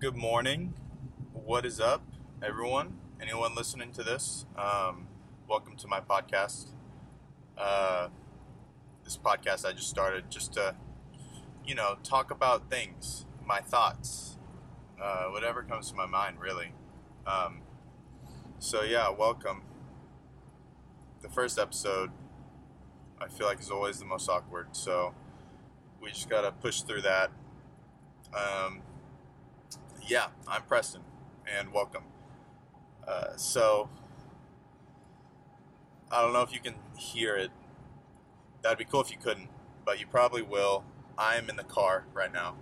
good morning. What is up, everyone? Anyone listening to this? Um, welcome to my podcast. Uh, this podcast I just started just to, you know, talk about things, my thoughts, uh, whatever comes to my mind, really. Um, so, yeah, welcome. The first episode, I feel like, is always the most awkward. So, we just got to push through that. Um, yeah, I'm Preston, and welcome. Uh, so, I don't know if you can hear it. That'd be cool if you couldn't, but you probably will. I'm in the car right now,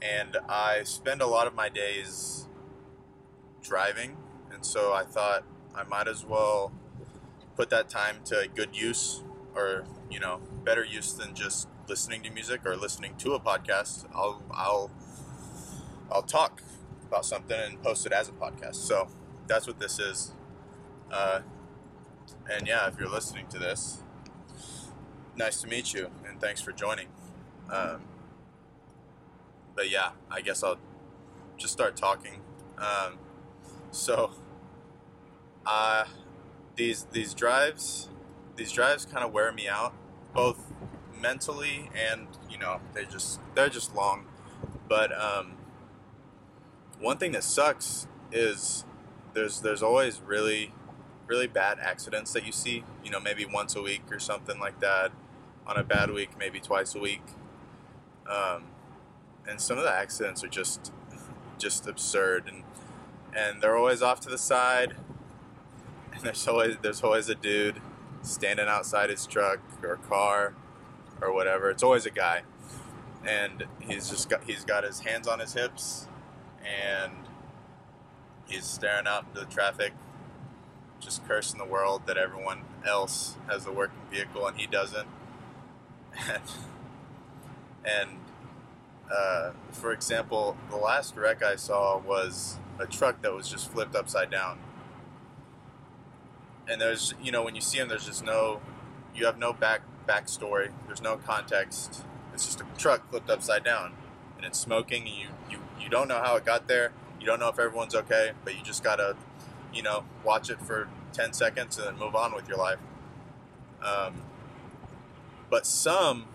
and I spend a lot of my days driving, and so I thought I might as well put that time to good use, or you know, better use than just listening to music or listening to a podcast. I'll I'll I'll talk about something and post it as a podcast. So that's what this is. Uh, and yeah, if you're listening to this, nice to meet you and thanks for joining. Um, but yeah, I guess I'll just start talking. Um, so, uh, these these drives, these drives kind of wear me out, both mentally and you know they just they're just long. But um, one thing that sucks is there's there's always really really bad accidents that you see. You know, maybe once a week or something like that. On a bad week, maybe twice a week. Um, and some of the accidents are just just absurd, and and they're always off to the side. And there's always there's always a dude standing outside his truck or car or whatever. It's always a guy, and he's just got he's got his hands on his hips and he's staring out into the traffic, just cursing the world that everyone else has a working vehicle and he doesn't. And, uh, for example, the last wreck I saw was a truck that was just flipped upside down. And there's, you know, when you see them, there's just no, you have no back backstory. There's no context. It's just a truck flipped upside down, and it's smoking. And you you you don't know how it got there. You don't know if everyone's okay, but you just gotta, you know, watch it for 10 seconds and then move on with your life. Um, but some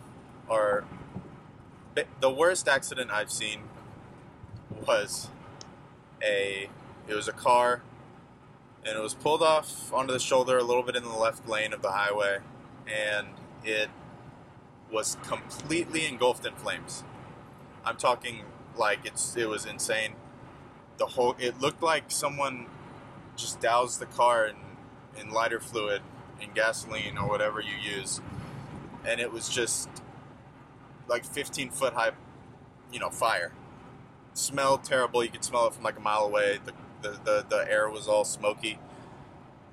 are. The worst accident I've seen was a. It was a car, and it was pulled off onto the shoulder a little bit in the left lane of the highway, and it was completely engulfed in flames. I'm talking like it's it was insane. The whole it looked like someone just doused the car in, in lighter fluid, in gasoline or whatever you use, and it was just like 15 foot high, you know, fire. smelled terrible. You could smell it from like a mile away. The, the, the, the air was all smoky.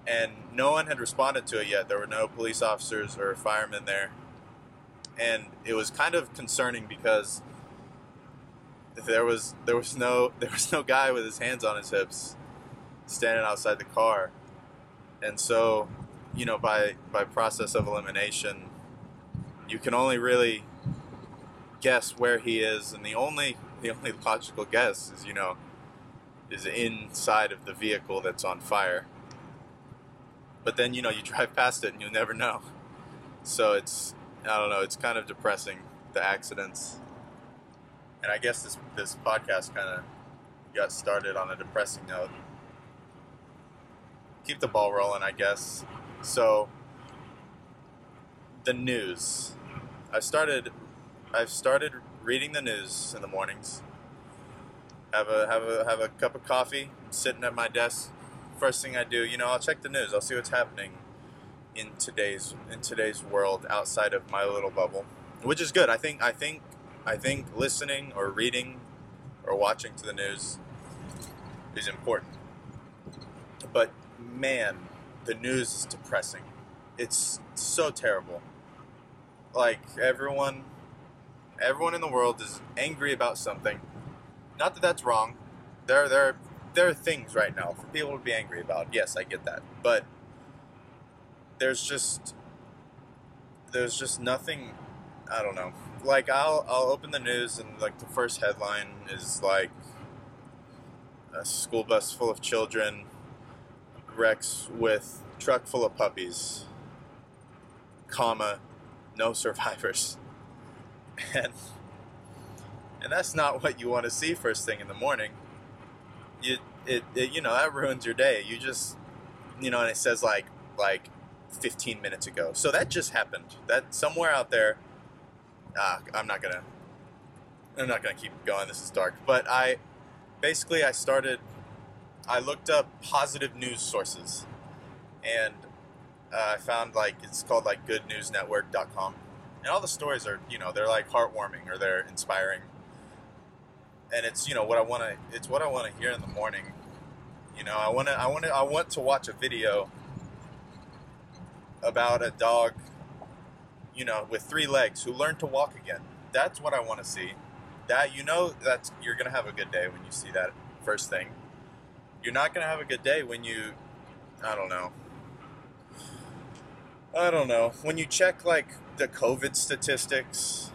And no one had responded to it yet. There were no police officers or firemen there. And it was kind of concerning because there was there was no there was no guy with his hands on his hips standing outside the car. And so you know by by process of elimination you can only really guess where he is. And the only the only logical guess is you know is inside of the vehicle that's on fire. But then you know you drive past it and you'll never know. So it's i don't know it's kind of depressing the accidents and I guess this this podcast kind of got started on a depressing note. Keep the ball rolling, I guess. So the news. I started. I've started reading the news in the mornings. Have a have a have a cup of coffee, sitting at my desk. First thing I do, you know, I'll check the news. I'll see what's happening in today's in today's world outside of my little bubble, which is good. I think I think I think listening or reading or watching to the news is important. But man, the news is depressing. It's so terrible. Like everyone everyone in the world is angry about something. Not that that's wrong. There there there are things right now for people to be angry about. Yes, I get that. But there's just there's just nothing I don't know like I'll I'll open the news and like the first headline is like a school bus full of children wrecks with truck full of puppies, comma, no survivors. And and that's not what you want to see first thing in the morning. You it, it you know that ruins your day. You just you know, and it says like like 15 minutes ago. So that just happened. That somewhere out there. Ah, I'm not gonna. I'm not gonna keep going. This is dark. But I basically I started. I looked up positive news sources, and uh, I found like it's called like GoodNewsNetwork.com, and all the stories are you know they're like heartwarming or they're inspiring, and it's you know what I want to it's what I want to hear in the morning. You know I want to I want to I want to watch a video about a dog, you know, with three legs who learned to walk again. That's what I want to see. That you know that's you're gonna have a good day when you see that first thing. You're not gonna have a good day when you, I don't know. I don't know. When you check like the COVID statistics,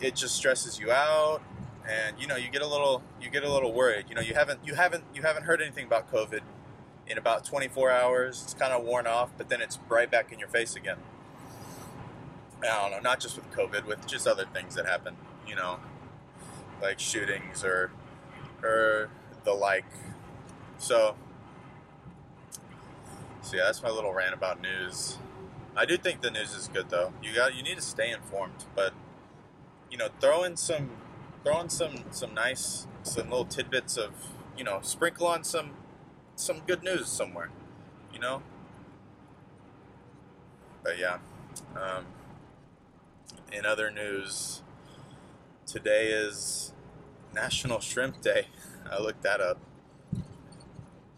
it just stresses you out, and you know you get a little you get a little worried. You know you haven't you haven't you haven't heard anything about COVID in about 24 hours. It's kind of worn off, but then it's right back in your face again. I don't know, not just with COVID, with just other things that happen, you know, like shootings or or the like. So, so yeah, that's my little rant about news. I do think the news is good though. You got you need to stay informed, but you know, throw in some throw in some some nice some little tidbits of you know sprinkle on some some good news somewhere, you know. But yeah, um, in other news, today is National Shrimp Day. I looked that up.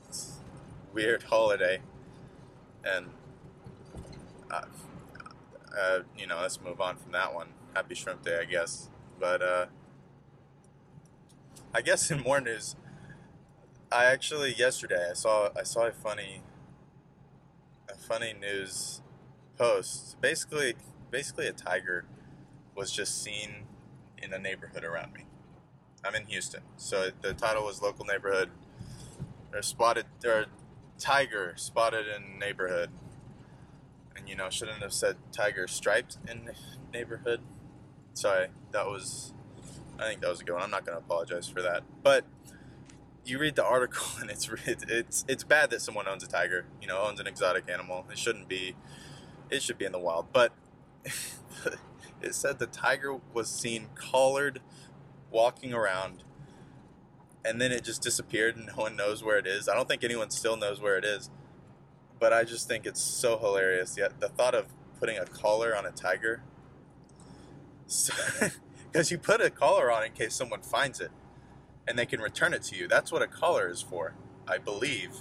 It's weird holiday, and uh, uh, you know, let's move on from that one. Happy Shrimp Day, I guess. But uh, I guess in more news, I actually yesterday I saw I saw a funny a funny news post. Basically, basically a tiger was just seen in a neighborhood around me. I'm in Houston, so the title was local neighborhood. They're spotted. There tiger spotted in neighborhood, and you know shouldn't have said tiger striped in neighborhood. Sorry, that was. I think that was a good one. I'm not going to apologize for that, but you read the article and it's it's it's bad that someone owns a tiger, you know, owns an exotic animal. It shouldn't be. It should be in the wild. But it said the tiger was seen collared, walking around, and then it just disappeared and no one knows where it is. I don't think anyone still knows where it is. But I just think it's so hilarious. Yet the thought of putting a collar on a tiger, because you put a collar on in case someone finds it and they can return it to you. That's what a collar is for, I believe.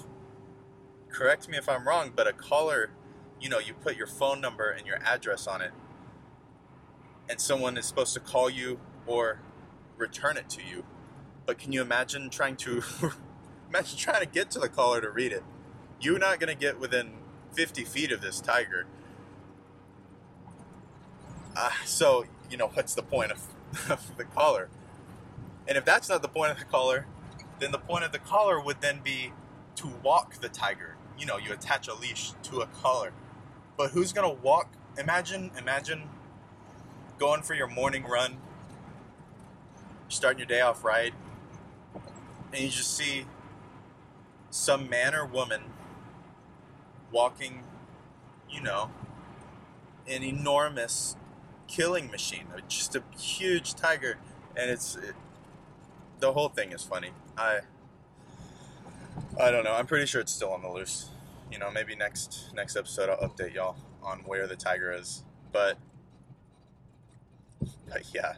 Correct me if I'm wrong, but a collar, you know, you put your phone number and your address on it, and someone is supposed to call you or return it to you. But can you imagine trying to imagine trying to get to the collar to read it? You're not going to get within 50 feet of this tiger. Uh, so, you know, what's the point of, of the collar? And if that's not the point of the collar, then the point of the collar would then be to walk the tiger. You know, you attach a leash to a collar. But who's gonna walk? Imagine, imagine going for your morning run, starting your day off right, and you just see some man or woman walking, you know, an enormous killing machine, uh, just a huge tiger, and it's it, the whole thing is funny. I I don't know. I'm pretty sure it's still on the loose. You know, maybe next next episode I'll update y'all on where the tiger is. But but yeah,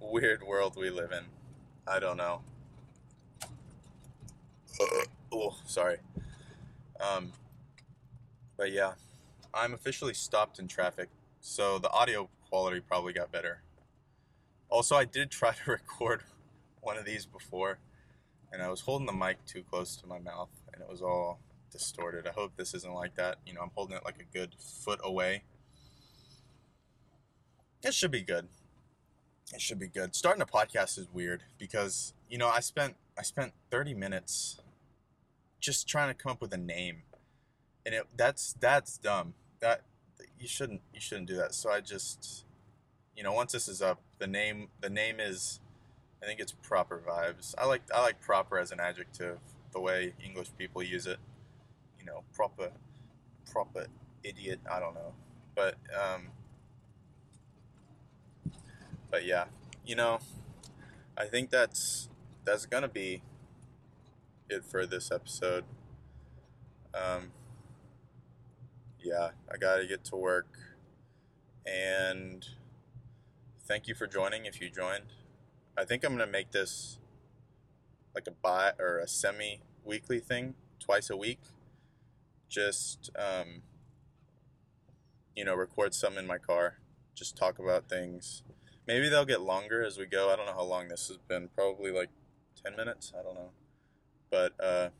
weird world we live in. I don't know. oh, sorry. Um, but yeah, I'm officially stopped in traffic, so the audio quality probably got better. Also, I did try to record one of these before, and I was holding the mic too close to my mouth, and it was all distorted. I hope this isn't like that. You know, I'm holding it like a good foot away. It should be good. it should be good. Starting a podcast is weird because you know I spent I spent 30 minutes just trying to come up with a name, and it that's that's dumb. That you shouldn't you shouldn't do that. So I just you know once this is up, the name the name is I think it's proper vibes. I like I like proper as an adjective. The way English people use it, you know, proper proper idiot. I don't know, but um, but yeah, you know, I think that's that's gonna be it for this episode. Um, yeah, I gotta get to work, and thank you for joining. If you joined, I think I'm gonna make this like a bi or a semi weekly thing, twice a week. Just um, you know, record some in my car. Just talk about things Maybe they'll get longer as we go. I don't know how long this has been. Probably like 10 minutes. I don't know. But, uh,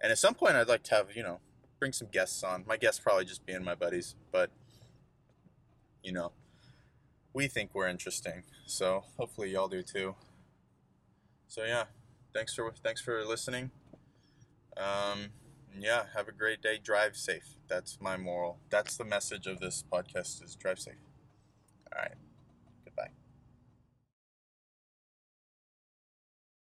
and at some point I'd like to have, you know, bring some guests on. My guests probably just being my buddies, but, you know, we think we're interesting. So hopefully y'all do too. So yeah, thanks for, thanks for listening. Um, yeah, have a great day. Drive safe. That's my moral. That's the message of this podcast is drive safe. All right.